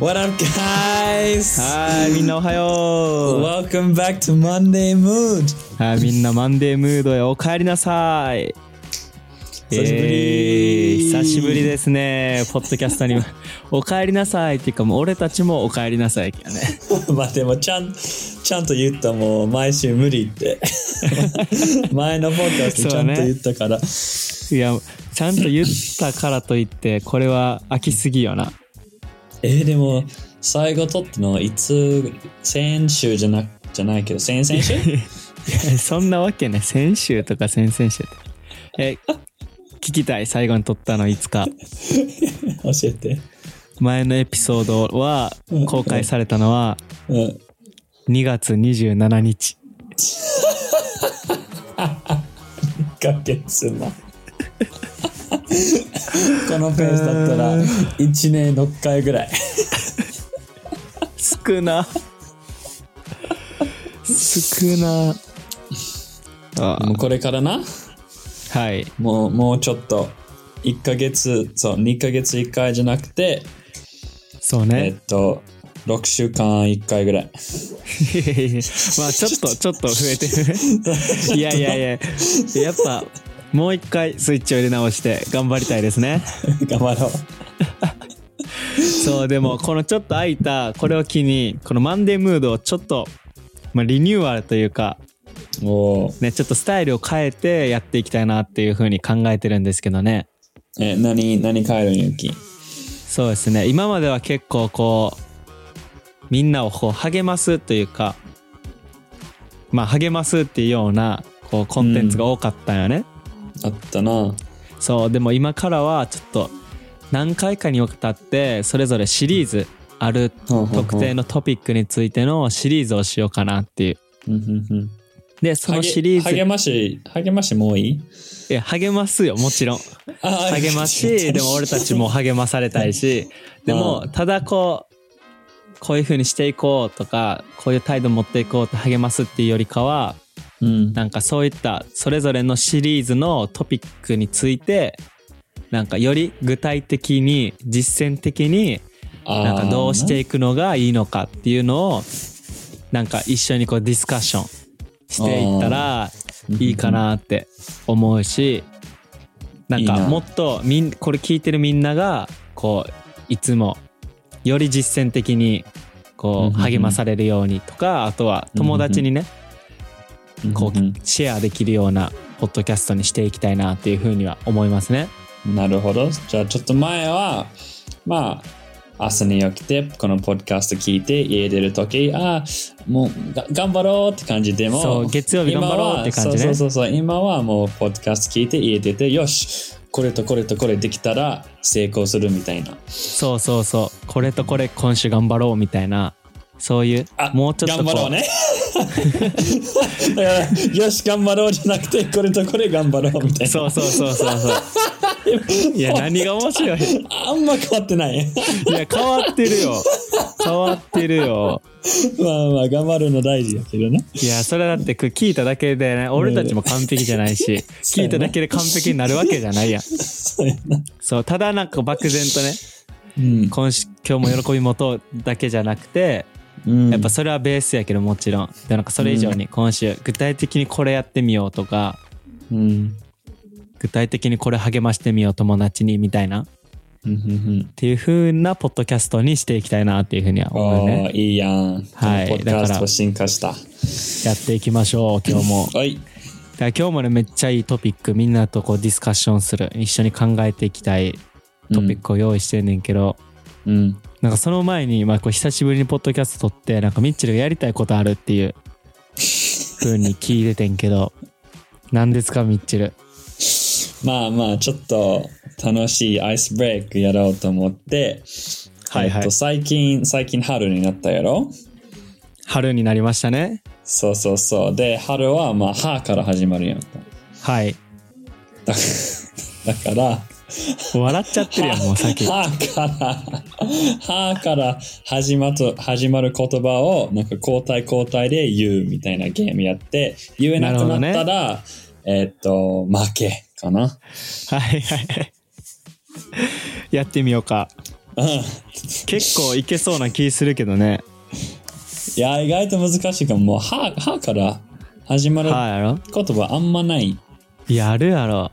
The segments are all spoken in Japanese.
What up, guys? はい、みんなおはよ Welcome back to Monday Mood. う。はい、みんなマンデームードへお帰りなさい。久しぶりえー久しぶりですね。ポッドキャストにも お帰りなさいっていうかもう俺たちもお帰りなさいやね。まあでもちゃん、ちゃんと言ったもう毎週無理って。前のポッドキャストちゃんと言ったから。いや、ちゃんと言ったからといって、これは飽きすぎよな。えーでも最後撮ったのはいつ先週じゃなじゃないけど先々週？そんなわけね。先週とか先々週って。え、聞きたい。最後に撮ったのいつか。教えて。前のエピソードは公開されたのはうん。2月27日。ヶ月な。このペースだったら1年6回ぐらい。少な。少な。あもうこれからな？はい。もう、もうちょっと、1ヶ月、そう、2ヶ月1回じゃなくて、えそうね。っと、6週間1回ぐらい。まあちょっと、ちょっと増えてる。いやいやいや、やっぱ、もう一回スイッチを入れ直して頑張りたいですね。頑張ろう。そう、でも、このちょっと空いた、これを機に、このマンデームードをちょっと、まあ、リニューアルというか、おーね、ちょっとスタイルを変えてやっていきたいなっていうふうに考えてるんですけどね。え、何、何帰るんゆきそうですね。今までは結構こう、みんなをこう励ますというか、まあ励ますっていうような、こう、コンテンツが多かったんよね。あったな。そう、でも今からはちょっと、何回かにわたって、それぞれシリーズ、ある特定のトピックについてのシリーズをしようかなっていう。で、そのシリーズ、励まし、励ましもういい？いや励ますよ、もちろん。あ励ますし、でも俺たちも励まされたいし、でも、ただこう、こういう風にしていこうとか、こういう態度持っていこうって励ますっていうよりかは、うん。なんかそういったそれぞれのシリーズのトピックについて、なんかより具体的に、実践的に、なんかどうしていくのがいいのかっていうのを、なんか一緒にこうディスカッションしていったらいいかなって思うし、なんかもっとみん、これ聞いてるみんなが、こう、いつもより実践的にこう励まされるようにとか、あとは友達にね、こうんうシェアできるようなポッドキャストにしていきたいなっていうふうには思いますね。なるほど。じゃあちょっと前は、まあ、朝に起きて、このポッドキャスト聞いて、家出るとき、ああ、もうが頑張ろうって感じでも、そう月曜日頑張ろうって感じねそうそうそう、今はもう、ポッドキャスト聞いて、家出て、よし、これとこれとこれできたら成功するみたいな。そうそうそう。これとこれ今週頑張ろうみたいな、そういうあ、もうちょっとこう頑張ろうね。だから、よし、頑張ろうじゃなくて、これとこれ頑張ろうみたいな。そうそうそうそうそう。いや、何が面白いいあんま変わってない。や、変わってるよ。変わってるよ。まあまあ、頑張るの大事やけどね。いや、それだって聞いただけでね、俺たちも完璧じゃないし、聞いただけで完璧になるわけじゃないやん。そうただなんか漠然とね、うん。今週、今日も喜び持とうだけじゃなくて、うんやっぱそれはベースやけどもちろん。で、なんかそれ以上に今週、具体的にこれやってみようとか、うん。具体的にこれ励ましてみよう友達にみたいなっていう風なポッドキャストにしていきたいなっていう風にはうん。思うね。いいやん。はいポッドキャスト進化した。やっていきましょう、今日も。はい。今日もね、めっちゃいいトピック、みんなとこうディスカッションする、一緒に考えていきたいトピックを用意してんねんけど、うん。なんかその前に、まあこう久しぶりにポッドキャスト撮って、なんかミッチェルがやりたいことあるっていう風に聞いててんけど、何ですか、ミッチェル？まあまあ、ちょっと楽しいアイスブレイクやろうと思って、はいはいえっと、最近、最近春になったやろ？春になりましたね。そうそうそう。で、春はまあ、歯から始まるやんか。はい。だだから、笑っちゃってるやん、もう先。歯から、歯から始まる始まる言葉を、なんか交代交代で言うみたいなゲームやって、言えなくなったら、えーっと、負けかな。はいはいはい。やってみようか。結構いけそうな気するけどね。いや、意外と難しいかも。もう、は、はから始まる言葉あんまない。やるやろ。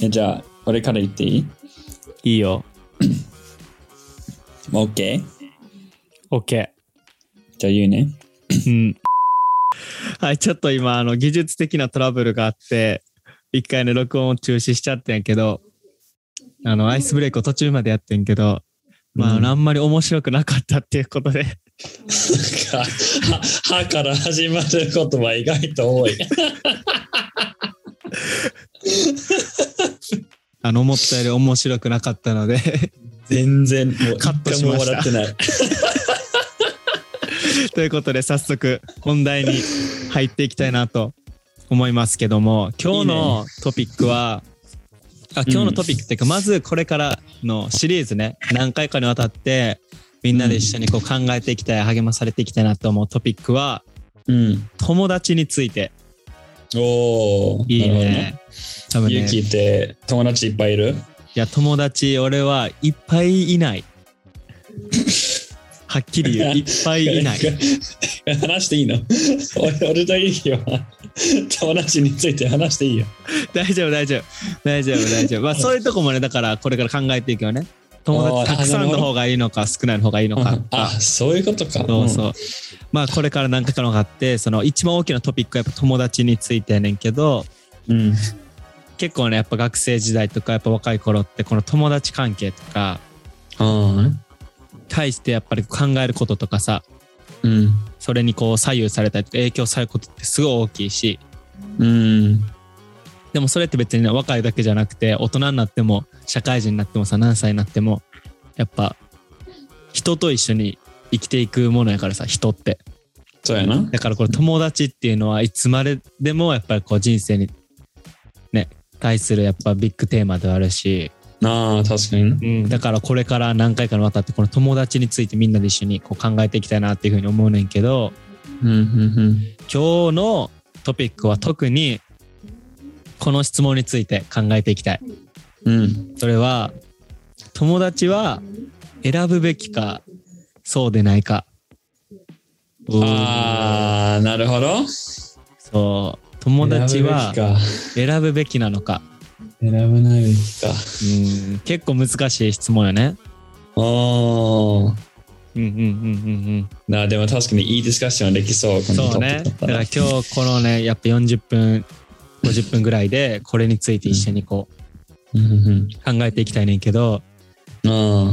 えじゃあ、俺から言っていい？いいよ。オッケー OK。じゃあ言うね。うん。はい、ちょっと今、あの、技術的なトラブルがあって、一回ね、録音を中止しちゃってんけど、あの、アイスブレイクを途中までやってんけど、まあ、うんあんまり面白くなかったっていうことで、は、はから始まる言葉意外と多い。あの、思ったより面白くなかったので、全然、もうカットしま笑ってない。ということで、早速、本題に入っていきたいなと思いますけども、今日のトピックは、あ今日のトピックっていうか、まずこれからのシリーズね、何回かにわたって、みんなで一緒にこう考えていきたい、励まされていきたいなと思うトピックは、うん。友達について。おお。いいね。多分ね、ユキいって友達いっぱいいる？や、友達、俺はいっぱいいない。はっきり言う、いっぱいいない。話していいの？俺俺とユキは友達について話していいよ。大丈夫、大丈夫。大丈夫、大丈夫。まあ、そういうとこもね、だから、これから考えていくよね。友達たくさんの方がいいのか、少ないの方がいいのか。あ、そういうことか。そうそう。まあ、これから何回かのがあって、その一番大きなトピックはやっぱ友達についてやねんけど、うん。うん。結構ね、やっぱ学生時代とか、やっぱ若い頃って、この友達関係とか、あ対してやっぱり考えることとかさ、うん。それにこう左右されたりとか影響されることってすごい大きいし、うん。でもそれって別にね若いだけじゃなくて、大人になっても、社会人になってもさ、何歳になっても、やっぱ、人と一緒に生きていくものやからさ、人って。そうやな。だからこれ友達っていうのはいつまででもやっぱりこう人生にね、対するやっぱビッグテーマではあるし、ああ、確かに。うん、だからこれから何回かにわたってこの友達についてみんなで一緒にこう考えていきたいなっていうふうに思うねんけど、うん、うん、今日のトピックは特にこの質問について考えていきたい。うん。うん。それは、友達は選ぶべきか、そうでないか。ああ、なるほど。そう。友達は選ぶべきなのか。選ぶないべきか。うん、結構難しい質問よね。おー。うんうんうんうんなでも確かにいいディスカッションできそう、そうね。だから今日このね、やっぱ40分、50分ぐらいでこれについて一緒にこううんうん考えていきたいねんけど、うん。あ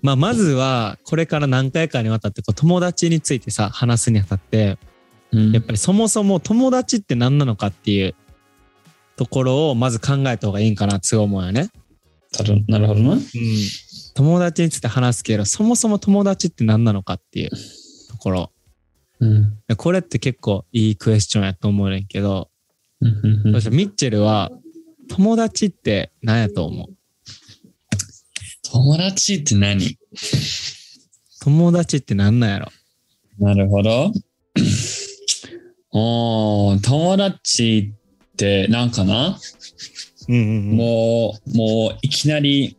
まあまずはこれから何回かにわたってこう友達についてさ、話すにあたって、ーうんやっぱりそもそも友達って何なのかっていうところをまず考えた方がいいんかなって思うよね。なるほどな。うん。友達について話すけど、そもそも友達って何なのかっていうところ。うん。これって結構いいクエスチョンやと思うねんけど、そしてミッチェルは友達って何やと思う？友達って何？友達って何なんやろ？なるほど。おー友達ってなんかな、うんうんうん。もう、もういきなり、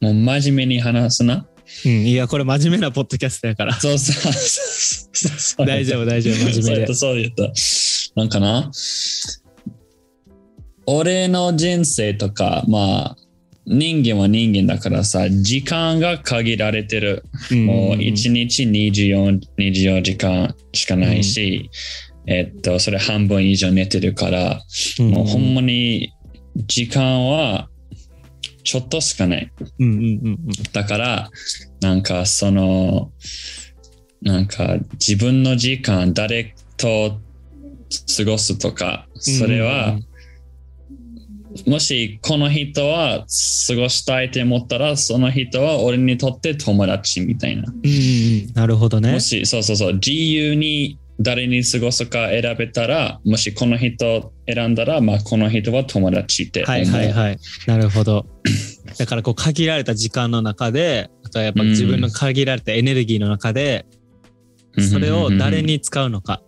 もう真面目に話すな。うん、いや、これ真面目なポッドキャストやから。そうそう。大丈夫、大丈夫、真面目で。そう言った、そう言った。なんかな？俺の人生とか、まあ、人間は人間だからさ、時間が限られてる。もう1日24、24時間しかないし、えっと、それ半分以上寝てるから、もうほんまに時間はちょっとしかない。うんうんうんうん。だから、なんかその、なんか自分の時間誰と過ごすとか、それは、もしこの人は過ごしたいと思ったら、その人は俺にとって友達みたいな。うん。なるほどねも。し、そうそうそう、自由に誰に過ごすか選べたら、もしこの人選んだら、まあこの人は友達って。はいはいはい。なるほど。だからこう限られた時間の中で、あとはやっぱ自分の限られたエネルギーの中で、うんそれを誰に使うのか、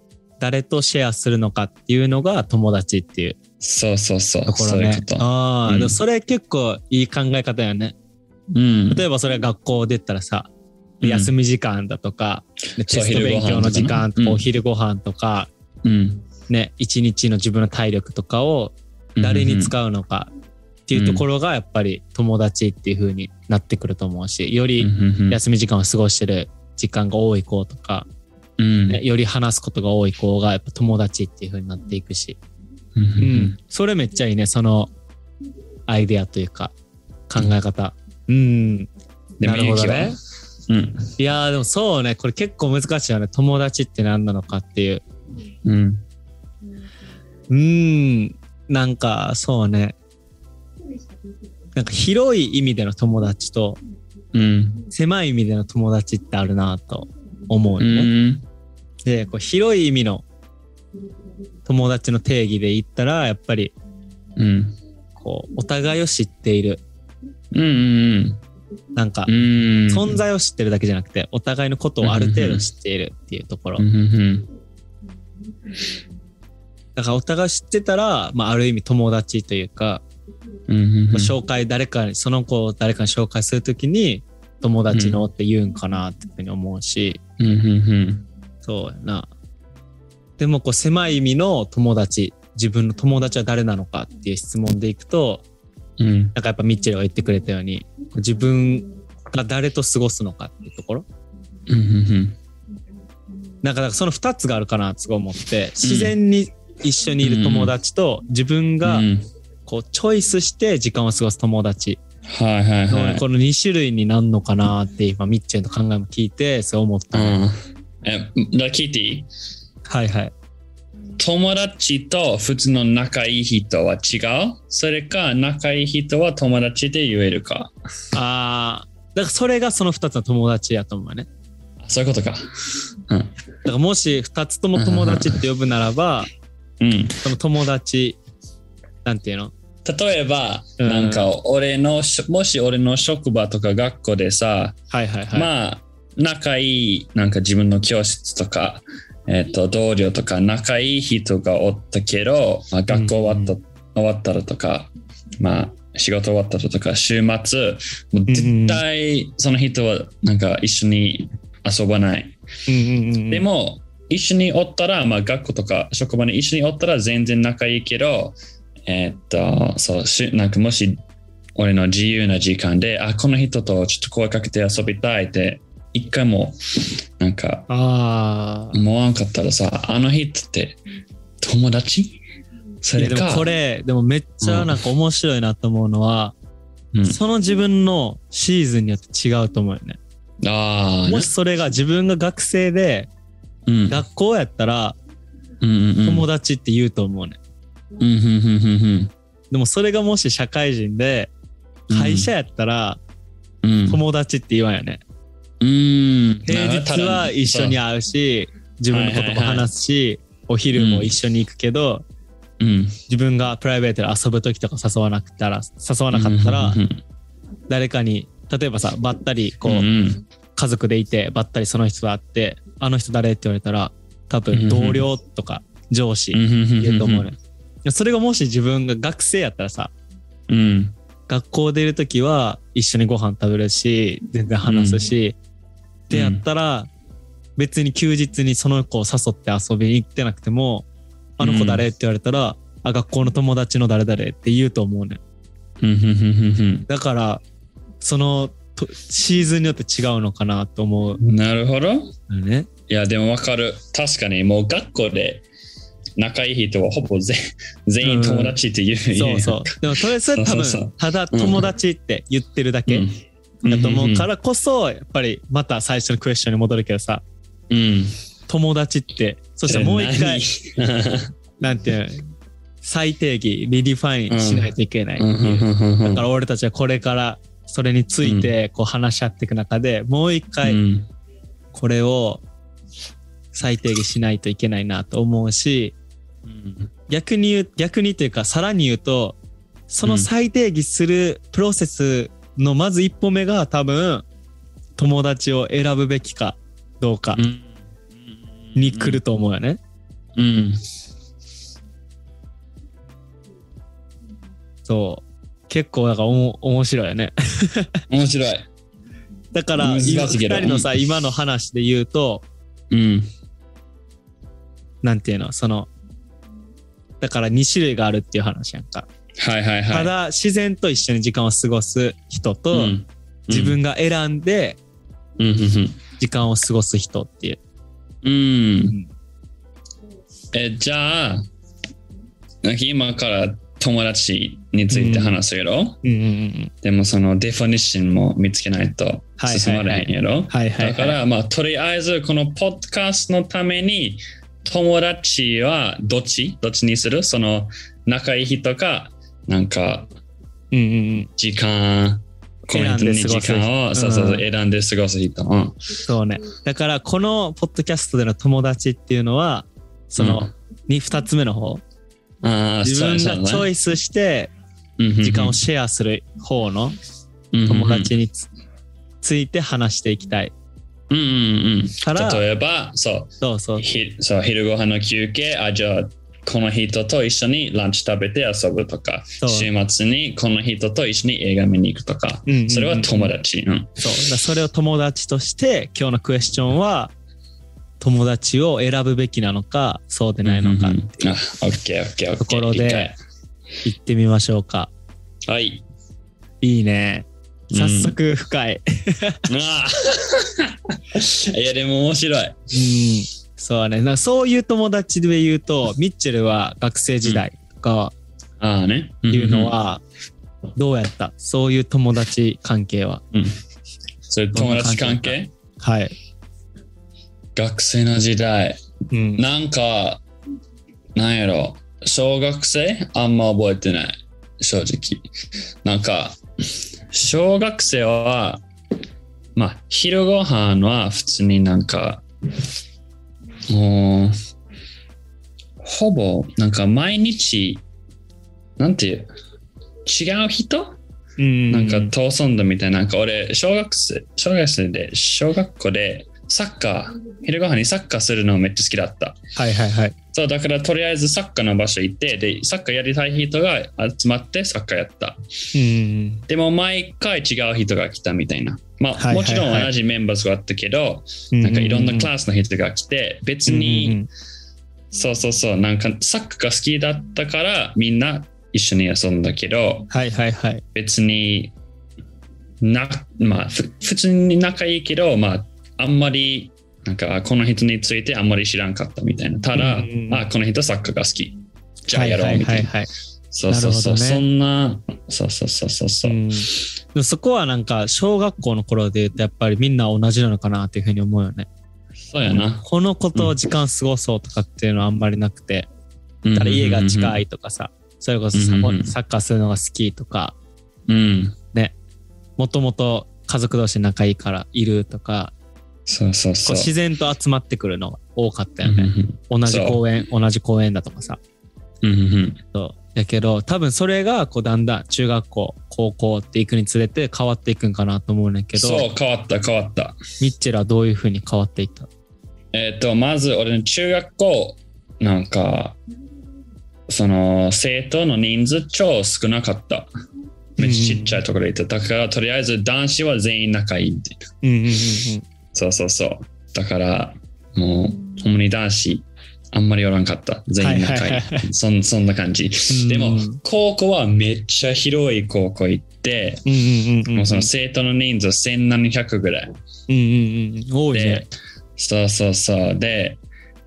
誰とシェアするのかっていうのが友達っていう。そうそうそう。ところ。ああ、うん。それ結構いい考え方よね。うん。例えばそれが学校で言ったらさ、うん。休み時間だとか、でテそうスト勉強の時間とか、お昼ご飯とか、うん。ね、一日の自分の体力とかを誰に使うのかっていうところがやっぱり友達っていう風になってくると思うし、ようん。りうん。休み時間を過ごしてる時間が多い子とか、うんね、より話すことが多い子がやっぱ友達っていう風になっていくし、うんううんん、それめっちゃいいね、そのアイデアというか考え方。うん、でなるほどね。うん。いやーでもそうね、これ結構難しいよね。友達って何なのかっていう。うん。うーん、なんかそうね。なんか広い意味での友達とうん。狭い意味での友達ってあるなと思ううよね。ん。で、こう広い意味の友達の定義で言ったら、やっぱりうん。こうお互いを知っている。うん。うん。なんかうん。存在を知ってるだけじゃなくて、お互いのことをある程度知っているっていうところ。だからお互い知ってたら、まあある意味友達というか。紹介誰かにその子を誰かに紹介するときに友達のって言うんかなっていうふうに思うし、うん。うん。そうやなでもこう狭い意味の友達自分の友達は誰なのかっていう質問でいくとうん。なんかやっぱミッチェルが言ってくれたように自分が誰と過ごすのかっていうところうん。うん。なんかだからその2つがあるかなってすごい思って自然に一緒にいる友達と自分がうん。こうチョイスして時間を過ごす友達はいはいはい。この2種類になんのかなって今ミッチェルの考えも聞いてそう思った、うん。え、だ聞いていい？はいはい友達と普通の仲いい人は違う？それか仲いい人は友達で言えるか？あーだからそれがその2つの友達やと思うねそういうことか。うん。だからもし2つとも友達って呼ぶならばうん。その友達なんていうの？例えば、うん。なんか俺のし、もし俺の職場とか学校でさ、はいはいはい、まあ、仲いい、なんか自分の教室とか、えっ、と、同僚とか仲いい人がおったけど、まあ、学校終わった、うん終わったらとか、まあ、仕事終わったらとか、週末、もう絶対その人はなんか一緒に遊ばない。でも、一緒におったら、まあ、学校とか職場に一緒におったら全然仲いいけど、えーっと、そう、しなんかもし俺の自由な時間で、あ、この人とちょっと声かけて遊びたいって、一回もなんかああ思わんかったらさ、あの人って友達？それか。でもこれでもめっちゃなんか面白いなと思うのは、うん、その自分のシーズンによって違うと思うよね。ああ、もしそれが自分が学生でうん、学校やったら友達って言うと思うね、でもそれがもし社会人で会社やったら友達って言わんよね、うん。平日は一緒に会うし自分のことも話すし、お昼も一緒に行くけど、うん。自分がプライベートで遊ぶ時とか誘わなくたら誘わなかったら誰かに例えばさばったりこう、うんうん。家族でいてばったりその人と会ってあの人誰って言われたら多分同僚とか上司言うと思うね、いやそれがもし自分が学生やったらさうん。学校でいる時は一緒にご飯食べるし全然話すし、ってやったら別に休日にその子を誘って遊びに行ってなくても「あの子誰?」って言われたら「あ学校の友達の誰々」って言うと思うねうん。うん。うん。うん。だからそのとシーズンによって違うのかなと思ううん。なるほど。いねや、でもわかる。確かに、もう学校で仲いい人はほぼ全 全員友達って言う。そうそう。でもそれそれ多分ただ友達って言ってるだけうん。だと思うからこそやっぱりまた最初のクエスチョンに戻るけどさうん。友達ってそしてもう一回 なんていうの？再定義 redefine しないといけないだから俺たちはこれからそれについてこう話し合っていく中で、もう一回これを再定義しないといけないなと思うし逆に言う逆にというかさらに言うとその再定義するプロセスのまず一歩目が多分友達を選ぶべきかどうかに来ると思うよね。うん。そう結構なんかおも面白いよね。面白い。だから、今けど二人のさ、今の話で言うと、うん。なんていうの、その、だから2種類があるっていう話やんか。はいはいはい。ただ、自然と一緒に時間を過ごす人と、うん、自分が選んでうん、うん時間を過ごす人っていう。うん。うんうんえ、じゃあ、なんか今から友達について話すやろ、うんうんうん。でもそのデフィニッションも見つけないとはい進まれへんやろ、はいはい、はい。だから、まあ、とりあえずこのポッドキャストのために友達はどっち？どっちにする？その仲いい人か、なんかうんうんうん。時間、この人に時間を、選んで過ごす人そうそうそううん選んで過ごす人。うん。そうね。だから、このポッドキャストでの友達っていうのは、その、うんつ目の方。ああ、自分がチョイスして時間をシェアする方の友達につついて話していきたい。うんうんうん。から、例えば、そう、そうそう。ひそう昼ご飯の休憩、あ、じゃあ、この人と一緒にランチ食べて遊ぶとか、週末にこの人と一緒に映画見に行くとか、うんうんうんそれは友達。うん。そう。それを友達として、今日のクエスチョンは、友達を選ぶべきなのか、そうでないのかっていあ、うオッケーオッケーオッケー。ところで、行ってみましょうか。はい。いいね。早速深い。ああいや、でも面白い。うん。そうね。なそういう友達で言うと、ミッチェルは学生時代とかああね。っいうの、は、どうやった？そういう友達関係は。うん。それ友達関係？はい。学生の時代。うん。なんか、なんやろ、小学生？あんま覚えてない。正直。なんか、小学生は、まあ、昼ご飯は普通になんか、もう、ほぼ、なんか毎日、なんていう、違う人？うん。なんか、トーソンドみたいな、なんか俺、小学生、小学生で、小学校で、サッカー、昼ご飯にサッカーするのめっちゃ好きだった。はいはいはい。そう、だからとりあえずサッカーの場所行って、で、サッカーやりたい人が集まってサッカーやった。うん。でも毎回違う人が来たみたいな。まあ、はいはいはいもちろん同じメンバーズがあったけど、なんかいろんなクラスの人が来て、別に、うんうんそうそうそう、なんかサッカーが好きだったからみんな一緒に遊んだけど、はいはいはい。別にな、まあ、ふ普通に仲いいけど、まあ、あんまり、なんか、この人についてあんまり知らんかったみたいな。ただ、うんうんうんあ、この人サッカーが好き。じゃあやろうみたいな。はいはいはいはいそうそうそう。ねそんな、そうそうそうそうそう。うんそこはなんか小学校の頃で言うとやっぱりみんな同じなのかなっていうふうに思うよね。そうやな。この子と時間過ごそうとかっていうのはあんまりなくて、だから家が近いとかさ、それこそサッカーするのが好きとか、うん。もともと家族同士仲いいからいるとか、そうそうこそうう。自然と集まってくるのが多かったうんよね。うん同じ公園、同じ公園だとかさ。うんうんそう。やけど、多分それがこうだんだん中学校、高校っていくにつれて変わっていくんかなと思うんだけど、そう、変わった変わった。ミッチェルはどういうふうに変わっていった？えっ、と、まず俺の中学校、なんか、その生徒の人数超少なかった。めっちゃちっちゃいところにいた。だから、とりあえず男子は全員仲いいみたいな。うんうんうんうん。そうそうそう。だから、もう、ほんまに男子、あんまりおらんかった。全員仲いい。はいはいはいそんそんな感じ。でも、高校はめっちゃ広い高校行って。もうその生徒の人数1700ぐらい。うんうんうん。多いねで。、そうそうそう。で、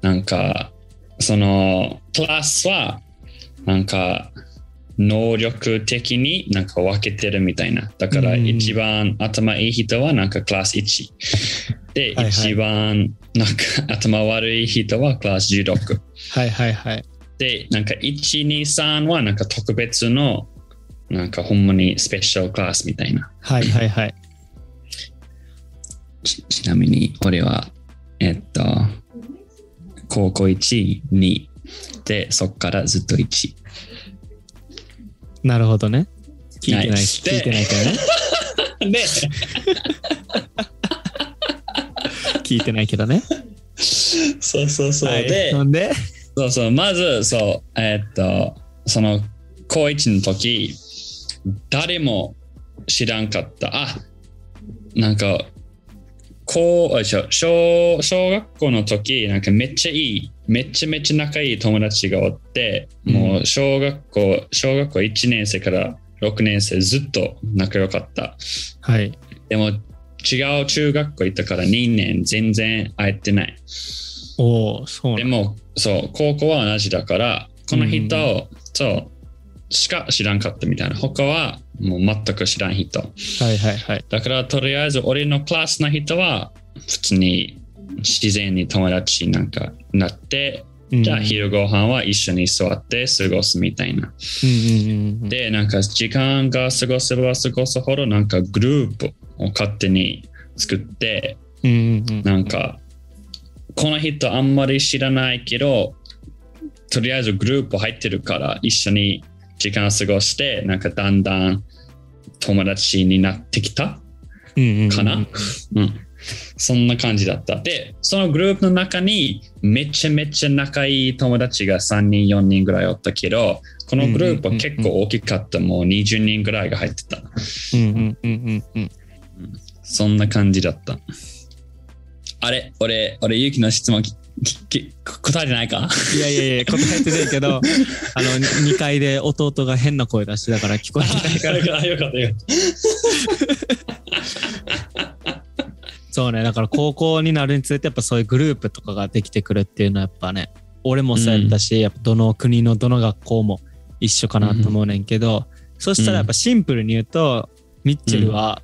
なんか、その、クラスは、なんか、能力的になんか分けてるみたいな。だからうん一番頭いい人はなんかクラス1。で、はいはい一番なんか頭悪い人はクラス16。はいはいはい。で、なんか1、2、3はなんか特別のなんかほんまにスペシャルクラスみたいな。はいはいはい。ちちなみに俺は、えっと、高校1、2で、そっからずっと1。なるほどね。聞いてない、はい聞いてないけどね。で、聞いてないけどね。そうそうそう。はいで、で、そうそう、まず、そう、えっと、その、高1の時、誰も知らんかった。あ、なんか、こう、あ小小小学校の時、なんかめっちゃいい、めっちゃめっちゃ仲いい友達がおって、もう小学校、小学校1年生から6年生ずっと仲良かった。はい。でも違う中学校行ったから2年全然会えてない。おおそうでも、そう、高校は同じだから、この人を、そう、しか知らんかったみたいな。他はもう全く知らん人。はいはいはい。だから、とりあえず俺のクラスの人は、普通に自然に友達になんかなって、じゃあ昼ご飯は一緒に座って過ごすみたいな。うんうんうんうん。で、なんか時間が過ごせば過ごすほど、なんかグループを勝手に作って、うんうんうん。なんか、この人あんまり知らないけど、とりあえずグループ入ってるから一緒に時間過ごして、なんかだんだん友達になってきたうんうんうんかな、うん、そんな感じだった。で、そのグループの中にめちゃめちゃ仲いい友達が3人、4人ぐらいおったけど、このグループは結構大きかった。もう20人ぐらいが入ってた。うんうんうん。そんな感じだった。あれ？俺、俺、ゆうきの質問答えてないか？いやいやいや、答えてないけど、あの、2階で弟が変な声出してたから聞こえてないから。よかったよ。そうね、だから高校になるにつれてやっぱそういうグループとかができてくるっていうのはやっぱね、俺もそうやったし、やっぱどの国のどの学校も一緒かなと思うねんけど、そしたらやっぱシンプルに言うと、ミッチェルは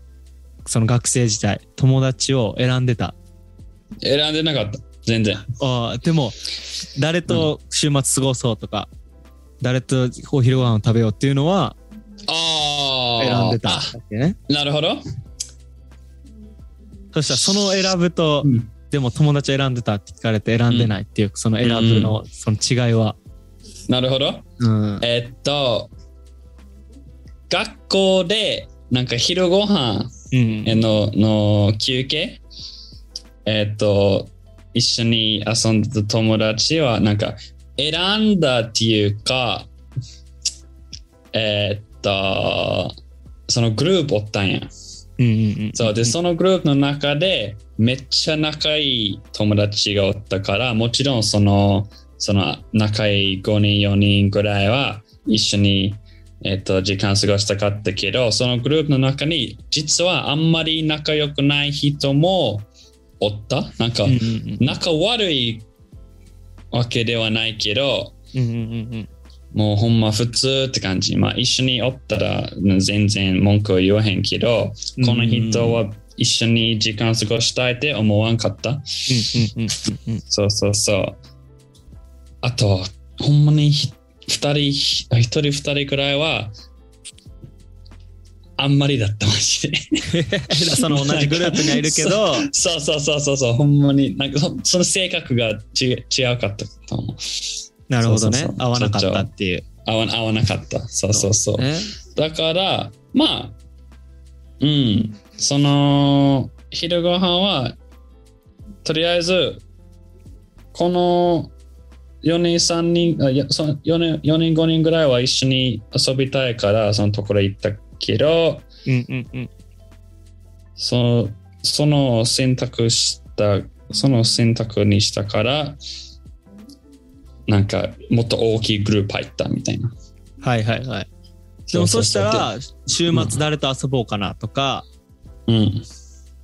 その学生時代、友達を選んでた。選んでなかった。全然。あーでも、誰と週末過ごそうとか、誰とお昼ご飯を食べようっていうのはああ。選んでたあわけね。なるほど。そしたらその選ぶと、うんでも友達選んでたって聞かれて選んでないっていう、その選ぶの、その違いは。なるほど。うん。えっと、学校で、なんか昼ご飯うん。のの休憩、えっと、一緒に遊んでた友達は、なんか、選んだっていうか、えっと、そのグループおったんや。うんうんうん。そうで、そのグループの中でめっちゃ仲いい友達がおったから、もちろんその、その仲いい5人、4人ぐらいは一緒に、えっと、時間過ごしたかったけど、そのグループの中に実はあんまり仲良くない人もおった？なんか仲悪いわけではないけど、もうほんま普通って感じ。まあ一緒におったらうん全然文句は言わへんけど、うんこの人は一緒に時間過ごしたいって思わんかった？そうそうそう。あと、ほんまにひ二人、ひ一人二人くらいは、あんまりだった、で。その同じグループにはいるけど、そうそうそうそうそう、ほんまに、なんかそその性格が違違うかったと思う。なるほどねそうそうそう合わなかったっていう。合わ合わなかった。そうそうそう。ねだから、まあ、うん、その、昼ご飯は、とりあえず、この4人、3人、あいやその 4, 人4人、5人ぐらいは一緒に遊びたいから、そのところ行ったけど、うんうんうん。そのその選択した、その選択にしたから、なんか、もっと大きいグループ入ったみたいな。はいはいはい。でもそしたううら、週末誰と遊ぼうかなとか、でうん。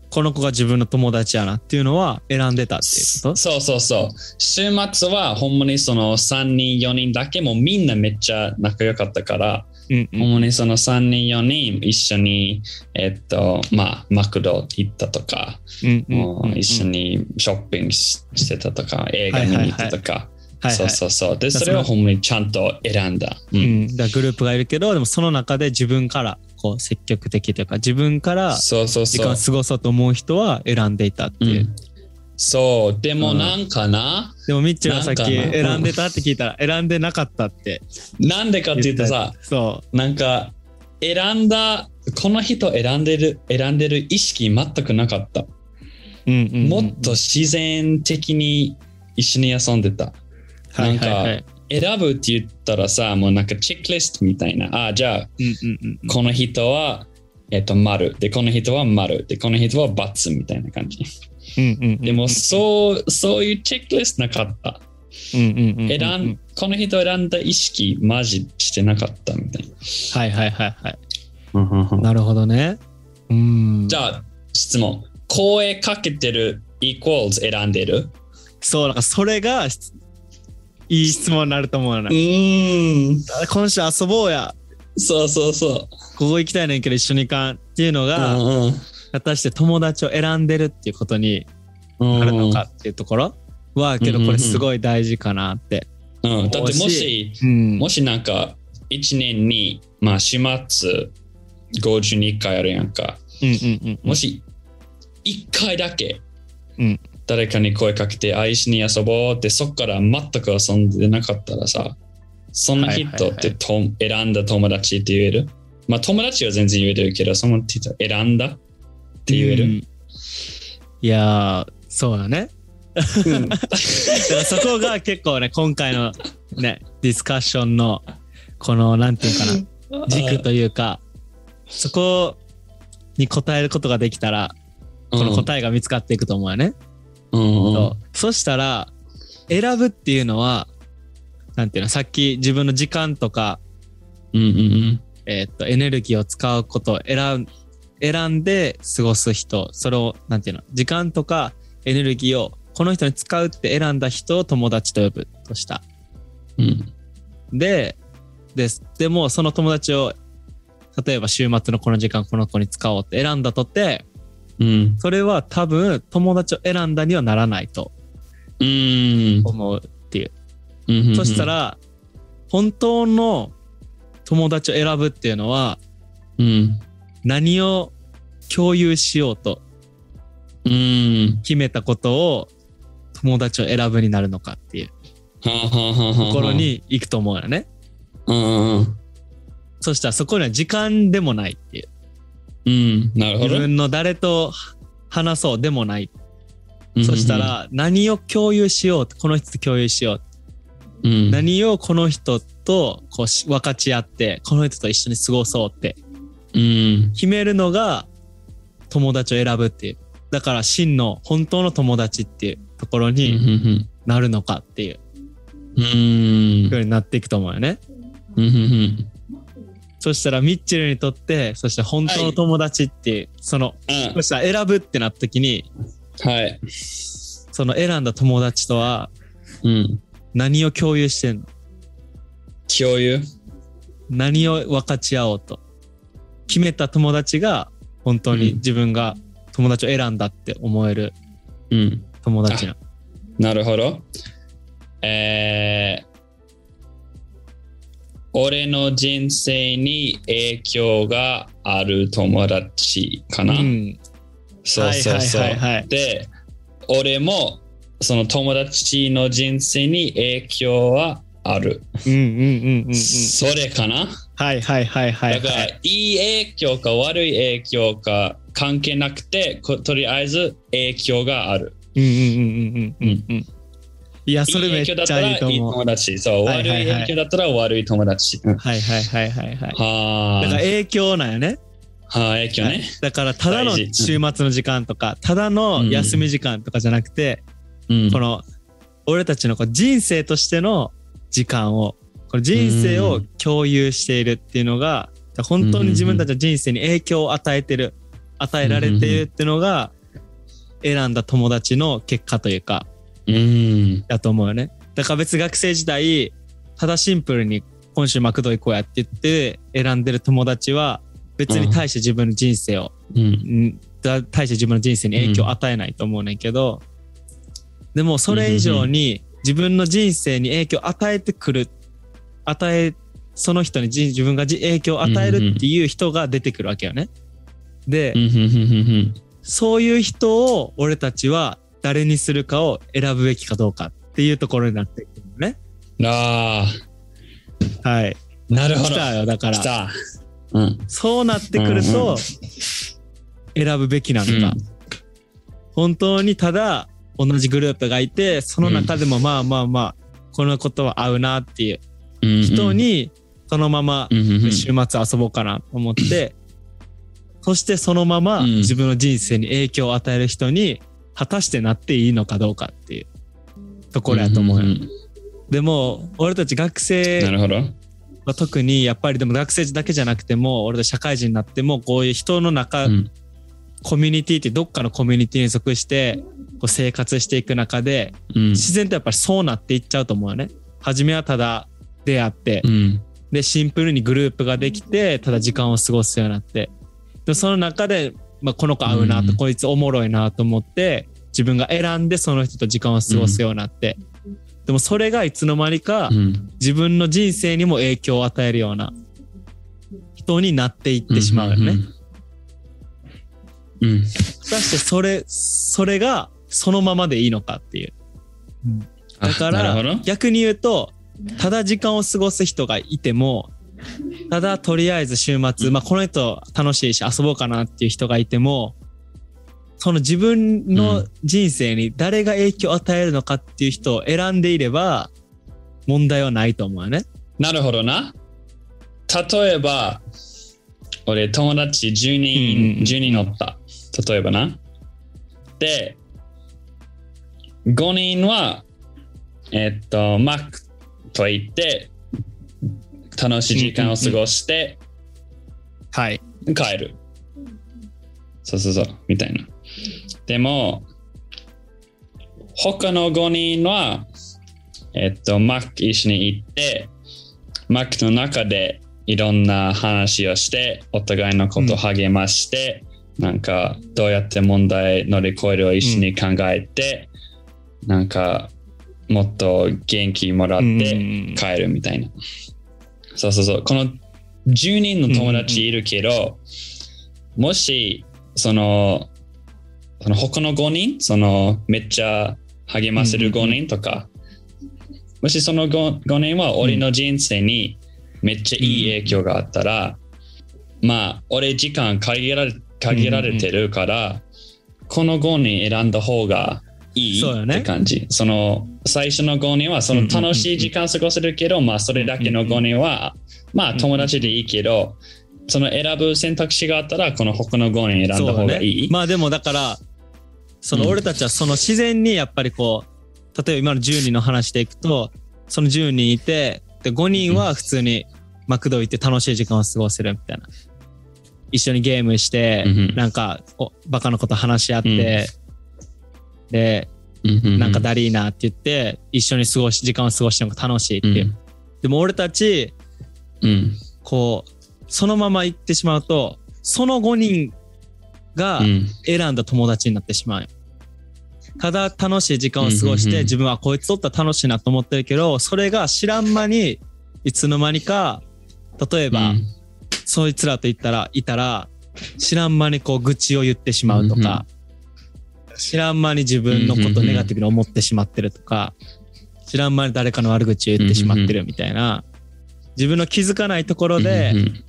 この子が自分の友達やなっていうのは選んでたっていうこと？そうそうそう。週末はほんまにその3人、4人だけもうみんなめっちゃ仲良かったから、うんうん。ほんまにその3人、4人一緒に、えっと、まあ、マクド行ったとか、うんうんもう一緒にショッピングししてたとか、映画見に行ったとか、はいはいそうそうそう。で、それをほんまにちゃんと選んだ。う。うん。ん、だグループがいるけどでもその中で自分からこう積極的というか自分からそうそうそう。時間を。過ごそうと思う人は選んでいたっていう、うんそう、でもうんなんかな、でもミッチェはさっきなんかな選んでたって聞いたら選んでなかったってなんでかって言うとさ、そなんか選んだこの人選んでる選んでる意識全くなかった、う、うんうんうんもっと自然的に一緒に遊んでた、はいはいはい選ぶって言ったらさ、もうなんかチェックリストみたいな。あ、じゃあ、うんうんうんうん。この人は、えっと、丸。で、この人は丸。で、この人は×みたいな感じ。うんうんうんうんでも、そう、そういうチェックリストなかった。うんうんうんうん選ん、この人選んだ意識、マジしてなかったみたいはいはいはいはい。な。なるほどね。うん。じゃあ、質問。声かけてる equals 選んでる？そう、なんかそれがしいい質問になると思うようん。今週遊ぼうや。そうそうそここ行きたいねんけど一緒に行かんっていうのう。が、うん果たして友達を選んでるっていうことにうんなるのかっていうところは、けどこれすごい大事かなって。うん、だってもし、うん。もしなんか、1年に、まあ、始末52回あるやんか。うんうんうん。もし、1回だけ、うん誰かに声かけて、あ、一緒に遊ぼうって、そっから全く遊んでなかったらさ、その人ってと、選んだ友達って言える？まあ、友達は全然言えるけど、その人選んだ？って言える、うん。いやー、そうだね。うん。だからそこが結構ね、今回のね、ディスカッションの、この、なんていうかな、軸というか、そこに答えることができたら、この答えが見つかっていくと思うよね。うん。う。んそしたら、選ぶっていうのは、なんていうの、さっき自分の時間とか、うんうん。えーっと、エネルギーを使うことを選ん選んで過ごす人、それを、なんていうの、時間とかエネルギーをこの人に使うって選んだ人を友達と呼ぶとした。うんで、です。でも、その友達を、例えば週末のこの時間この子に使おうって選んだとって、うんそれは多分友達を選んだにはならないと思うっていう。うんそしたら、本当の友達を選ぶっていうのは、うん何を共有しようとうん決めたことを友達を選ぶになるのかっていうところに行くと思うよね。そしたらそこには時間でもないっていう。うんなるほど自分の誰と話そうでもない。そしたら何を共有しようこの人と共有しよう。うん何をこの人とこうし分かち合ってこの人と一緒に過ごそうってうん決めるのが友達を選ぶっていう。だから真の本当の友達っていうところうんになるのかっていううん。風になっていくと思うよね。うんうんそしたらミッチェルにとって、そして本当の友達っていう、その、うん。そしたら選ぶってなった時に、はい。その選んだ友達とはうん。何を共有してんの？共有？何を分かち合おうと？決めた友達が本当にうん自分が友達を選んだって思えるうん友達なの。なるほど。えー、俺の人生に影響がある友達かな。うん。そうそうそう。はいはいはいはいで、俺もその友達の人生に影響はある。うんうんうんうんうん。それかな？はいはいはいはいだから、はいい。い影響か悪い影響か関係なくて、ことりあえず影響がある。うんうんうんうんうんうん。いや、それめっちゃいいといい思う。友達。そう、悪い影響だったら悪い友達。うんはいはいはいはいはい。はあ。だから影響なんよね。はあ、影響ね。だからただの週末の時間とか、ただの休み時間とかじゃなくて、うん。この俺たちのこう人生としての時間をこの人生を共有しているっていうのが本当に自分たちの人生に影響を与えてる与えられているっていうのが選んだ友達の結果というかうん。だと思うよね。だから別に学生時代ただシンプルに今週マクド行こうやって言って選んでる友達は別に対して自分の人生をうん。ん。だ対して自分の人生に影響を与えないと思うねんけど、でもそれ以上に自分の人生に影響を与えてくる与えその人にじ自分がじ影響を与えるっていう人が出てくるわけよね。で、うん。うん。そういう人を俺たちは誰にするかを選ぶべきかどうかっていうところになってくるのね。ああ、はい。なるほど。来たよだから来た。うん。そうなってくるうんうと選ぶべきなのか、本当にただ同じグループがいてその中でもまあまあまあこのことは合うなっていううん人、にそのまま週末遊ぼうかなと思って、そしてそのままうん。自分の人生に影響を与える人に果たしてなっていいのかどうかっていうところやと思うでも俺たち学な生。は特にやっぱりでも学生だけじゃなくても俺たち社会人になってもこういう人の中、うんコミュニティってどっかのコミュニティに属してこう生活していく中でうん。自然とやっぱりそうなっていっちゃうと思うよね。初めはただ出会って、うん。でシンプルにグループができてただ時間を過ごすようになって。でその中で、まあ、この子合うなと、うん。こいつおもろいなと思って自分が選んでその人と時間を過ごすようになって、でもそれがいつの間にかうん。自分の人生にも影響を与えるような人になっていってしまうよね。うん。うん果たしてそれそれがそのままでいいのかっていう。だかあなるほらど。逆に言うとただ時間を過ごす人がいてもただとりあえず週末、まあ、この人楽しいし遊ぼうかなっていう人がいてもその自分の人生に誰が影響を与えるのかっていう人を選んでいれば問題はないと思うよね。なるほどな。例えば、俺友達10うんうん人、うん10人乗った。例えばな。で、5人は、えっと、マックと言って、楽しい時間を過ごしてはい。帰る。そうそうそう、みたいな。でも、他の5人は、えっと、マック一緒に行って、マックの中でいろんな話をして、お互いのことを励まして、なんか、どうやって問題乗り越えるを一緒に考えて、なんか、もっと元気もらっうん。て帰るみたいな。そうそうそう。この10人の友達いるけど、もし、その、その他の5人、そのめっちゃ励ませる5人とか、もしその 5, 5人は俺の人生にめっちゃいい影響があったら、まあ、俺時間限られ限られてるから、この5人選んだ方がいいって感じ。その最初の5人はその楽しい時間過ごせるけど、まあそれだけの5人は、まあ友達でいいけど、その選ぶ選択肢があったら、この他の5人選んだ方がいい。まあでもだからそのうん。俺たちはその自然にやっぱりこう例えば今の10人の話でいくとその10人いてで5人は普通にマクド行って楽しい時間を過ごせるみたいな一緒にゲームしてうん。うんなんかおバカなこと話し合ってでうん。うんうん。なんかだりーなって言って一緒に過ごし時間を過ごしてるのが楽しいっていう。でも俺たちうん。こうそのまま行ってしまうとその5人がうん。選んだ友達になってしまう。よ。ただ楽しい時間を過ごして自分はこいつとったら楽しいなと思ってるけどそれが知らん間にいつの間にか例えば、うんそいつらと言ったらいたら知らん間にこう愚痴を言ってしまうとか、知らん間に自分のことをネガティブに思ってしまってるとか、知らん間に誰かの悪口を言ってしまってるみたいな、自分の気づかないところで、うんうん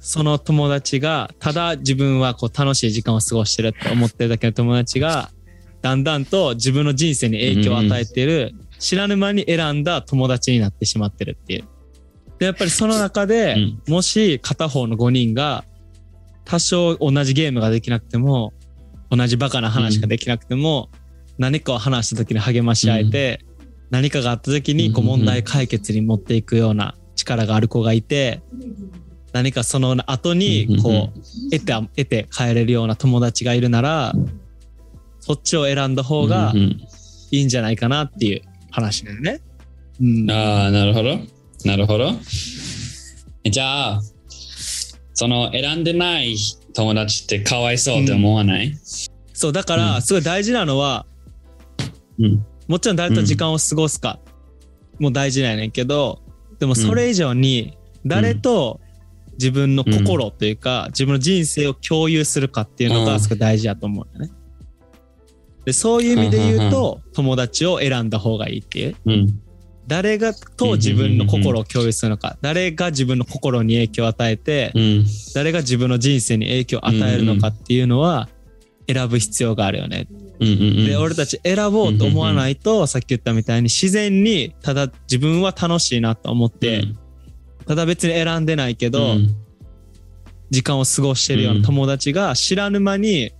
その友達がただ自分はこう楽しい時間を過ごしてるって思ってるだけの友達がだんだんと自分の人生に影響を与えている知らぬ間に選んだ友達になってしまってるっていう。でやっぱりその中で、もし片方の5人が多少同じゲームができなくても同じバカな話ができなくても、何かを話した時に励まし合えて、何かがあった時にこう問題解決に持っていくような力がある子がいて何かその後にこう得て得て帰れるような友達がいるならそっちを選んだ方がいいんじゃないかなっていう話だよね。うん、ああ、なるほど。なるほど。じゃあ、その選んでない友達ってかわいそうって思わない、そうだかうん。らすごい大事なのはうん、もちろん誰と時間を過ごすかも大事なんやねんけどでもそれ以上に誰と自分の心というか自分の人生を共有するかっていうのうん。がすごい大事だと思うんだね。でそういう意味で言うと友達を選んだ方がいいっていう。うん。誰がと自分の心を共有するのか。誰が自分の心に影響を与えてうん。誰が自分の人生に影響を与えるのかっていうのは選ぶ必要があるよね。うんうんうん。で、俺たち選ぼうと思わないと、さっき言ったみたいに自然に、ただ自分は楽しいなと思って、ただ別に選んでないけど、うん。時間を過ごしてるような友達が知らぬ間に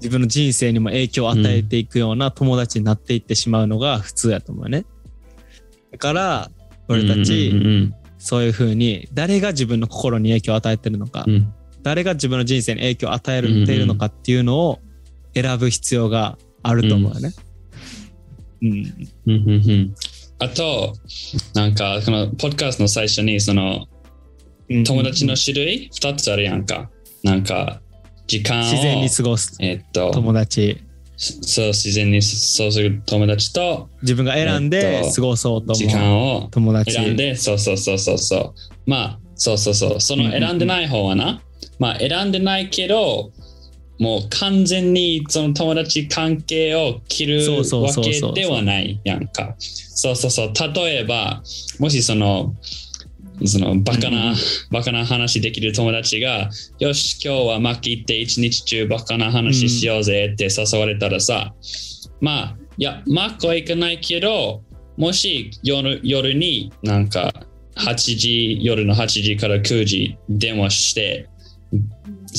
自分の人生にも影響を与えていくような友達になっていってしまうのが普通やと思うね。だから、俺たち、うんうんそういう風に誰が自分の心に影響を与えてるのか、うんうん誰が自分の人生に影響を与えているのかっていうのを選ぶ必要があると思うよね。うん。うんうんうんあと、なんか、このポッドキャストの最初に、その、うん友達の種類2つあるやんか。なんか、時間を、自然に過ごすえっと、友達。そう、自然にそうする友達と、自分が選んえっとで過ごそうと時思う間を友達。選んで、そうそうそうそうそう。まあ、そうそうそう。その選んでない方はな、まあ、選んでないけど、もう完全にその友達関係を切るわけではないやんか。そうそうそう。例えば、もしその、そのバカな、うんバカな話できる友達が、よし、今日はマッキー行って一日中バカな話しようぜって誘われたらさ、まあ、いや、マックは行かないけど、もし夜夜になんか8時、夜の8時から9時電話して、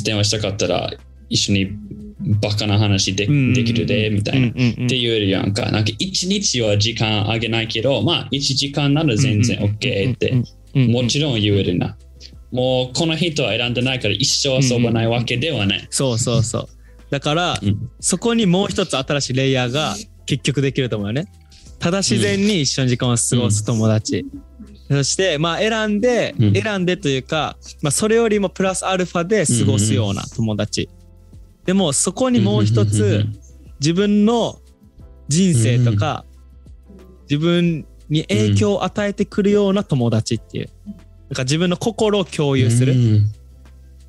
電話したかったら一緒にバカな話で,、うんできるで、みたいな。って言えるやんか。なんか一日は時間あげないけど、まあ1時間なら全然 OK って、もちろん言えるな。もうこの人は選んでないから一生遊ばないわけではない。そうそうそう。だから、うんそこにもう一つ新しいレイヤーが結局できると思うよね。ただ自然に一緒に時間を過ごす友達。そして、まあ選んで、うん選んでというか、まあそれよりもプラスアルファで過ごすような友達。でもそこにもう一つ、自分の人生とか、自分に影響を与えてくるような友達っていう。なんか自分の心を共有する。うん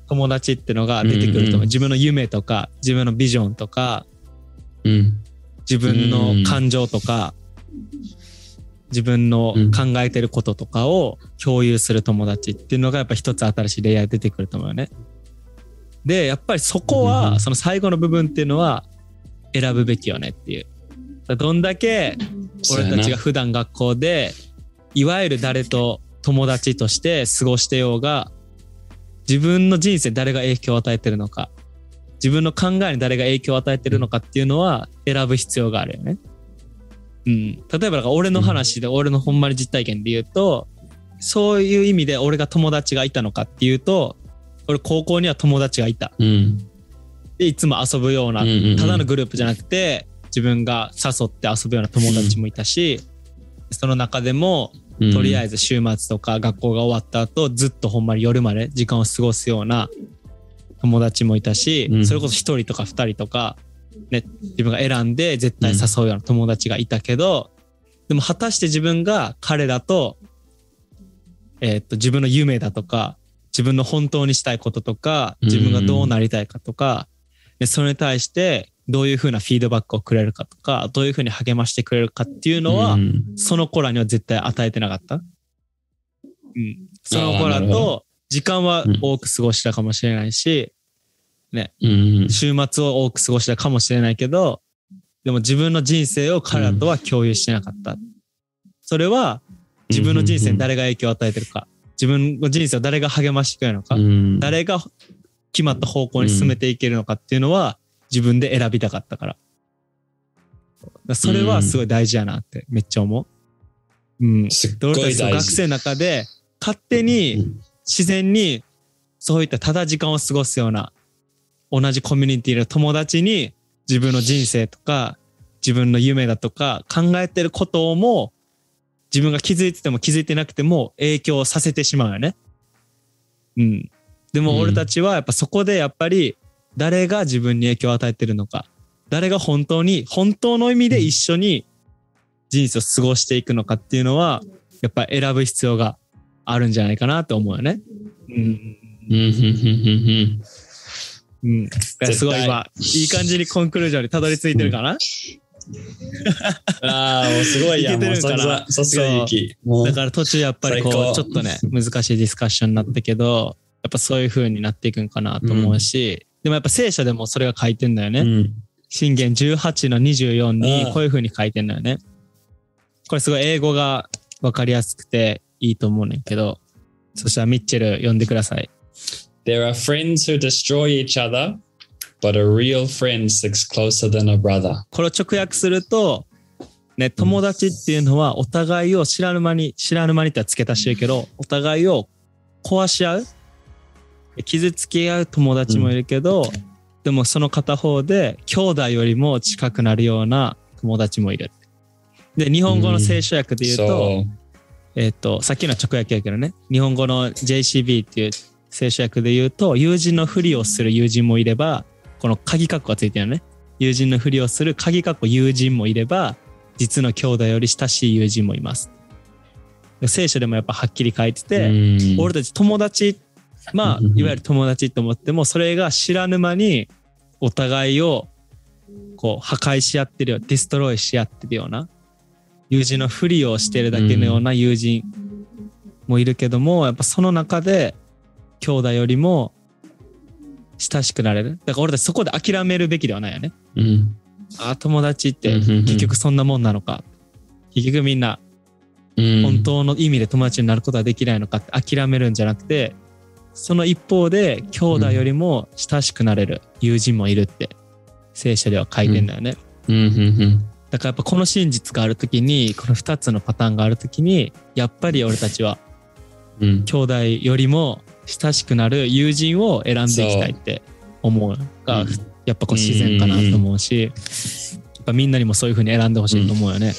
友達ってのが出てくると思う、うんうん自分の夢とか自分のビジョンとかうん自分の感情とか、自分のうん考えてることとかを共有する友達っていうのがやっぱ一つ新しいレイヤー出てくると思うよね。でやっぱりそこうんうんはその最後の部分っていうのは選ぶべきよねっていう。どんだけ俺たちが普段学校でいわゆる誰と友達として過ごしてようが自分の人生に誰が影響を与えてるのか自分の考えに誰が影響を与えてるのかっていうのは選ぶ必要があるよね。うん、例えば俺の話で俺のほんまに実体験で言うとそういう意味で俺が友達がいたのかっていうと俺高校には友達がいた。うんでいつも遊ぶようなただのグループじゃなくて自分が誘って遊ぶような友達もいたし、その中でもうん。とりあえず週末とか学校が終わった後ずっとほんまに夜まで時間を過ごすような友達もいたし、うん。それこそ一人とか二人とか、ね、自分が選んで絶対誘うような友達がいたけど、でも果たして自分が彼らと,、えーっと自分の夢だとか自分の本当にしたいこととか自分がどうなりたいかとか、でそれに対してどういうふうなフィードバックをくれるかとかどういうふうに励ましてくれるかっていうのは、うん。その子らには絶対与えてなかった。うん。その子らと時間は多く過ごしたかもしれないし、うん。週末を多く過ごしたかもしれないけど、でも自分の人生を彼らとは共有してなかった。それは自分の人生に誰が影響を与えてるか、自分の人生を誰が励ましてくれるのか、うん。誰が決まった方向に進めていけるのかっていうのは自分で選びたかったから。だからそれはすごい大事やなってめっちゃ思う。うん。すっごい大事。学生の中で勝手に自然にそういったただ時間を過ごすような同じコミュニティの友達に自分の人生とか自分の夢だとか考えてることをも自分が気づいてても気づいてなくても影響させてしまうよね。うん。でも俺たちはやっぱそこでやっぱり誰が自分に影響を与えてるのか。誰が本当に本当の意味で一緒に人生を過ごしていくのかっていうのはやっぱり選ぶ必要があるんじゃないかなと思うよね。うん。うん。うん。うん。うん。だからすごい今、いい感じにコンクルージョンにたどり着いてるかな、うん。ああ、もうすごいやん。もうささすがゆき。だから途中やっぱりこう、ちょっとね、難しいディスカッションになったけど、やっぱそういう風になっていくん。かなと思うし、でもやっぱ聖書でもそれが書いてんだよね。うん信玄18の24にこういう風に書いてんのよね。これすごい英語がわかりやすくていいと思うねんけど、そしたらミッチェル読んでください。There are friends who destroy each other, but a real friend sticks closer than a brother. これを直訳すると、ね、友達っていうのはお互いを知らぬ間に、知らぬ間にっては付け足してるけど、お互いを壊し合う傷つけ合う友達もいるけど、でもその片方で兄弟よりも近くなるような友達もいる。で、日本語の聖書訳で言うと、So, えっ、と、さっきの直訳やけどね、日本語の JCB っていう聖書訳で言うと、友人のふりをする友人もいれば、この鍵括弧がついてるのね。友人のふりをする鍵括弧友人もいれば、実の兄弟より親しい友人もいます。聖書でもやっぱはっきり書いてて、mm, 俺たち友達、まあうんうんう、んいわゆる友達と思っても、それが知らぬ間にお互いをこう破壊し合ってるよ、ディストロイし合ってるような、友人のふりをしてるだけのような友人もいるけども、やっぱその中で兄弟よりも親しくなれる。だから俺たちそこで諦めるべきではないよね。mm, あ、友達ってうんうんうん結局そんなもんなのか。結局みんな mm. 本当の意味で友達になることはできないのかって諦めるんじゃなくてその一方で兄弟よりも親しくなれる友人もいるって聖書では書いてんだよね、Mm, mm, mm. だからやっぱこの真実がある時にこの2つのパターンがある時にやっぱり俺たちは Mm. 兄弟よりも親しくなる友人を選んでいきたいって思うのがうんやっぱこう自然かなと思うしやっぱみんなにもそういうふうに選んでほしいと思うよね。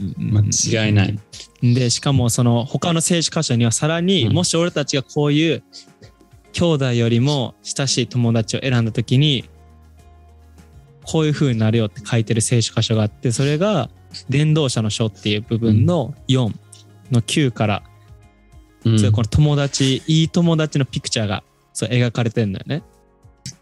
うん間違いない。でしかもその他の聖書箇所にはさらに、うんもし俺たちがこういう兄弟よりも親しい友達を選んだ時にこういう風になるよって書いてる聖書箇所があってそれが伝道者の書っていう部分の4の9から、Mm. それこの友達いい友達のピクチャーがそう描かれてるんだよね。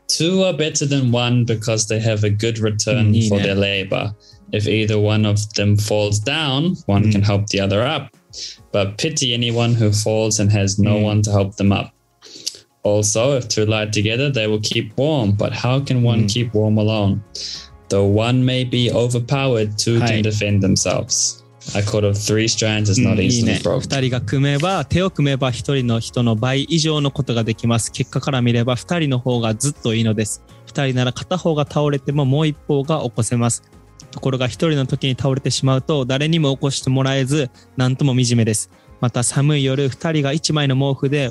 Two are better than one because they have a good return Mm, for their labor. If either one of them falls down, one Mm. can help the other up. But pity anyone who falls and has no Mm. one to help them up. Also, if two lie together, they will keep warm. But how can one Mm. keep warm alone? Though one may be overpowered, two can defend themselves. A cord of three strands is う not easily ね。broken. 二人が組めば、手を組めば一人の人の倍以上のことができます。結果から見れば二人の方がずっといいのです。二人なら片方が倒れてももう一方が起こせます。ところが一人の時に倒れてしまうと誰にも起こしてもらえず、なんとも惨めです。また寒い夜、二人が一枚の毛布で、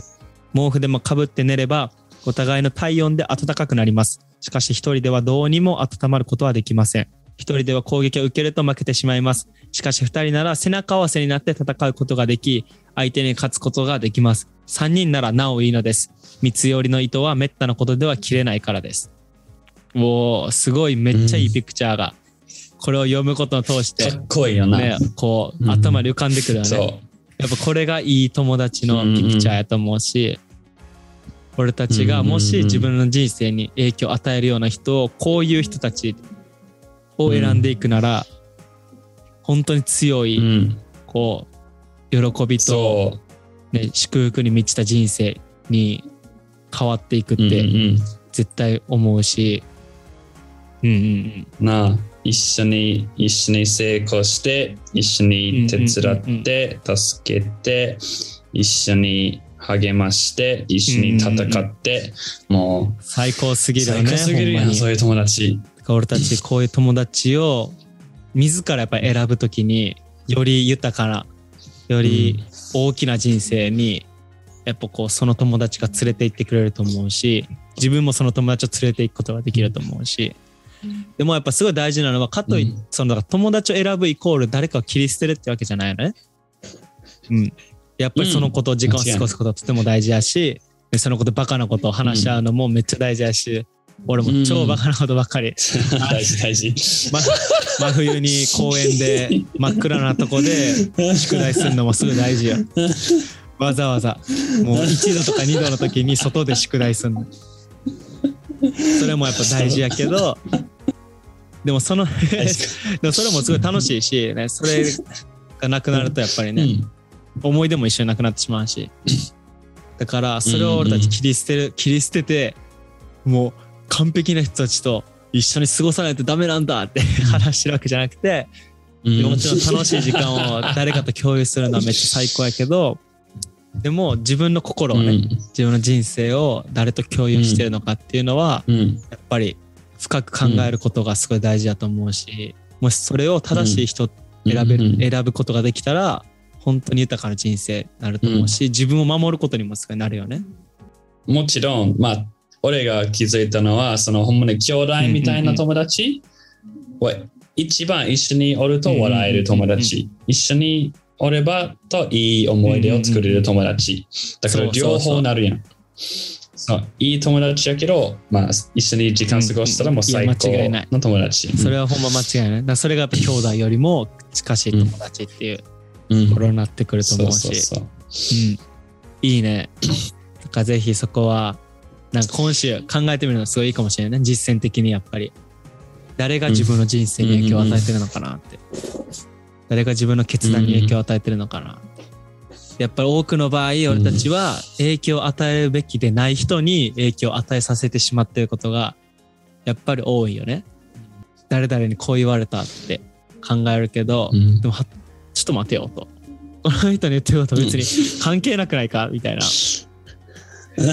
毛布でもかぶって寝れば、お互いの体温で暖かくなります。しかし一人ではどうにも温まることはできません。一人では攻撃を受けると負けてしまいます。しかし二人なら背中合わせになって戦うことができ、相手に勝つことができます。三人ならなおいいのです。三つ折りの糸は滅多なことでは切れないからです。おー、すごいめっちゃいいピクチャーが、これを読むことを通して、かっこいいよな。ね、こう、うん頭で浮かんでくるよね。やっぱこれがいい友達のピクチャーやと思うし、俺たちがもし自分の人生に影響を与えるような人をこういう人たちを選んでいくなら、本当に強い、うん。こう喜びと。ね、祝福に満ちた人生に変わっていくっうんうてん絶対思うし、うんうんうんなあ一緒に一緒に成功して一緒に手伝って助けて一緒に励まして一緒に戦っても最高すうぎるよね最高すぎるそういう友達。俺たちこういう友達を自らやっぱり選ぶときにより豊かなより大きな人生にやっぱこうその友達が連れて行ってくれると思うし自分もその友達を連れて行くことができると思うしでもやっぱすごい大事なのはかといって、うんその友達を選ぶイコール誰かを切り捨てるってわけじゃないよね。うん。やっぱりそのことを時間を過ごすことはとても大事やし、でそのことバカなことを話し合うのもめっちゃ大事やし、俺も超バカなことばっかり。大事大事ま、真冬に公園で 真っ暗なとこで宿題するのもすぐ大事よ。わざわざ。もう1度とか2度の時に外で宿題するの。それもやっぱ大事やけど、でもその、でもそれもすごい楽しいし、ね、それがなくなるとやっぱりね、うん。思い出も一緒になくなってしまうし。だから、それを俺たち切り捨てる、切り捨てて、もう完璧な人たちと一緒に過ごさないとダメなんだって 話してるわけじゃなくて、もちろん楽しい時間を誰かと共有するのはめっちゃ最高やけど、でも自分の心をね、うん。自分の人生を誰と共有してるのかっていうのは、うん。やっぱり深く考えることがすごい大事だと思うし、もしそれを正しい人選べる、うん選ぶことができたら本当に豊かな人生になると思うし、自分を守ることにもすごいなるよね。もちろん、まあ、俺が気づいたのは、そのほんまに兄弟みたいな友達は一番一緒におると笑える友達、一緒におればといい思い出を作れる友達。だから両方なるやん。そういい友達やけど、まあ、一緒に時間過ごしたらもう最高いや間違いないの友達。それはほんま間違いない。だそれがやっぱ兄弟よりも近しい友達っていううんところになってくると思うし。いいね。だからぜひそこは、なんか今週考えてみるのすごいいいかもしれないね。実践的にやっぱり。誰が自分の人生に影響を与えてるのかなって。誰が自分の決断に影響を与えてるのかなって。やっぱり多くの場合、俺たちは影響を与えるべきでない人に影響を与えさせてしまっていることが、やっぱり多いよね。誰々にこう言われたって考えるけど、うんでもはちょっと待てよと。この人に言ってること別に関係なくないかみたいな。こ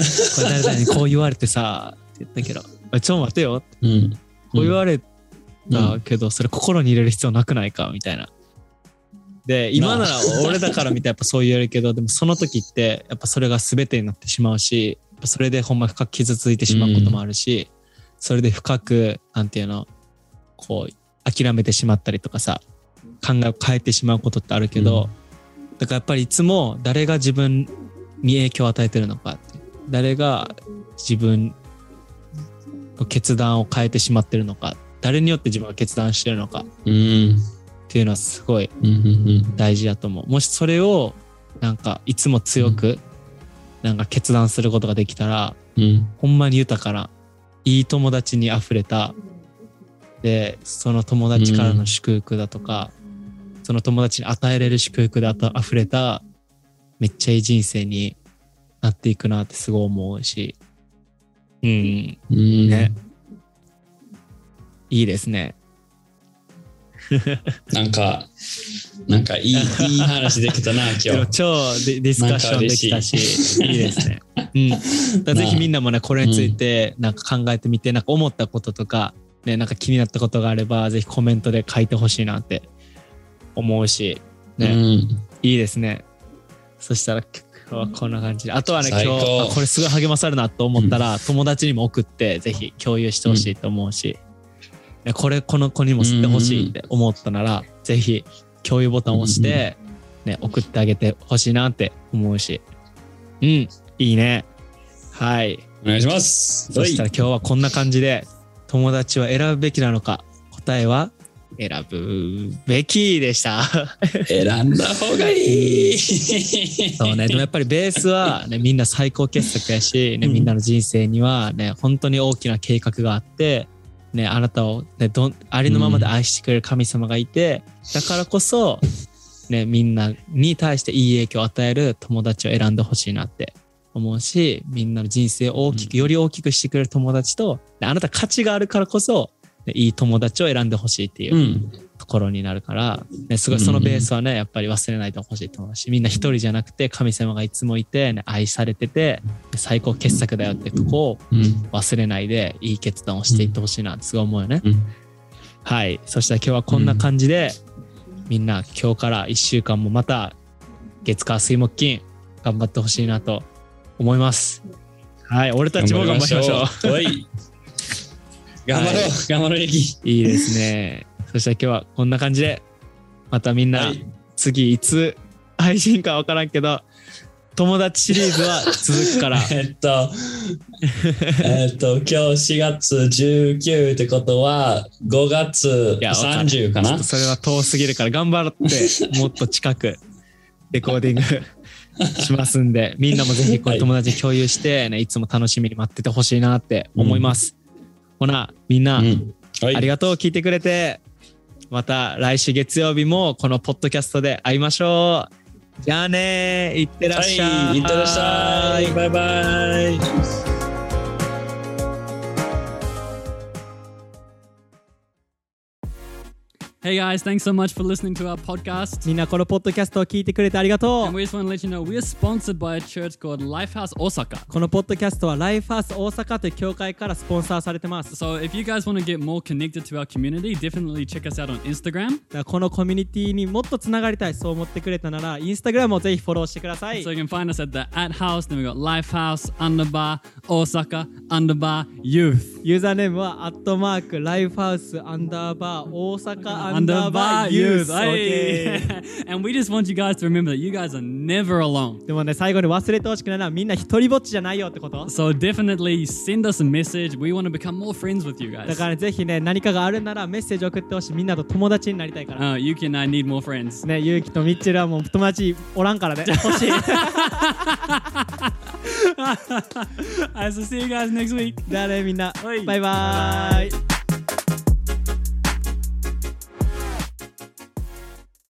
れ誰々にこう言われてさ、って言ったけど、ちょっと待てよ。うんこう言われうたけど、それ心に入れる必要なくないかみたいな。で、今なら俺だから見てやっぱそう言えるけど、でもその時ってやっぱそれが全てになってしまうし、やっぱそれでほんま深く傷ついてしまうこともあるし、それで深く、なんていうの、こう、諦めてしまったりとかさ、考えを変えてしまうことってあるけど、だからやっぱりいつも誰が自分に影響を与えてるのかって誰が自分の決断を変えてしまってるのか誰によって自分が決断してるのか。うんっていうのはすごいうんうん大事だと思う。もしそれをなんかいつも強くなんか決断することができたらうん。ほんまに豊かないい友達に溢れたでその友達からの祝福だとか、その友達に与えれる祝福であた溢れためっちゃいい人生になっていくなってすごい思うし。うん。うん。ね。いいですね なんか、なんかいい、いい話できたな、今日。超ディディスカッションできたしい。いですね、うん、ぜひみんなもねこれについてなんか考えてみてなんか思ったこととかねなんか気になったことがあればぜひコメントで書いてほしいなって思うしね、うん。いいですね。そしたら今日はこんな感じで。あとはね今日あこれすごい励まされるなと思ったら、友達にも送ってぜひ共有してほしいと思うし、ねこれこの子にも知ってほしいって思ったなら、ぜひ共有ボタンを押して、ね、送ってあげてほしいなって思うし。うんいいね。はい。お願いします。そしたら今日はこんな感じで友達は選ぶべきなのか答えは選ぶべきでした。選んだ方がいい。そうね、でもやっぱりベースは、ね、みんな最高傑作やし、ね、みんなの人生には、ね、本当に大きな計画があって、ね、あなたを、ね、どんありのままで愛してくれる神様がいて、だからこそ、ね、みんなに対していい影響を与える友達を選んでほしいなって思うしみんなの人生を大きく、より大きくしてくれる友達とであなた価値があるからこそ、ねいい友達を選んでほしいっていううんところになるから、ね、すごいそのベースはね、やっぱり忘れないでほしいと思うし、みんな一人じゃなくて神様がいつもいて、ね、愛されてて、最高傑作だよってとこをうん忘れないで、いい決断をしていってほしいなってすごい思うよね。うんはい。そしたら今日はこんな感じで、みんな今日から1週間もまた月火水木金頑張ってほしいなと思います。はい。俺たちも頑張りましょう。う。はい頑張ろう、頑張ろう。いいですね。そしたら今日はこんな感じで、またみんなはい。次いつ配信かわからんけど、友達シリーズは続くから、えっと、えっと、今日4月19ってことは、5月いやわかる30かな？それは遠すぎるから頑張ってもっと近くレコーディング しますんで、みんなもぜひこれはい。友達に共有して、ね、いつも楽しみに待っててほしいなって思います。ほな、みんな、うんはいありがとう、聞いてくれて。また来週月曜日もこのポッドキャストで会いましょう。じゃあねいってらっしゃい。はい、いってらっしゃい。バイバイ。Hey guys, thanks so much for listening to our podcast. みんなこのポッドキャストを聞いてくれてありがと And う we just want to let you know we are sponsored by a church called Lifehouse Osaka. このポッドキャストはライフハウス大阪という教会からスポンサーされてます。So if you guys want to get more connected to our community, definitely check us out on Instagram. このコミュニティにもっとつながりたい、そう思ってくれたなら、インスタグラムをぜひフォローしてください So。you can find us at the at house, then we got Lifehouse, underbar, Osaka, underbar, youth. ユーザーネームは、アットマーク、ライフハウス、アンダーバー、大阪、アンダーバー、ユース。Hey. OK and we just want you guys to remember that you guys are never alone. でもね、最後に忘れてほしくないのは、みんな一人ぼっちじゃないよってこと。So definitely send us a message. We want to become more friends with you だ guys. からね、ぜひね、何かがあるならメッセージ送ってほしい。みんなと友達になりたいから。Uh, Yuki and I need more friends. ね、ゆうきとミッチェルはもう友達おらんからね。欲しい。Alright, so see you guys next week. じゃあね、みんな。はいバイバーイ。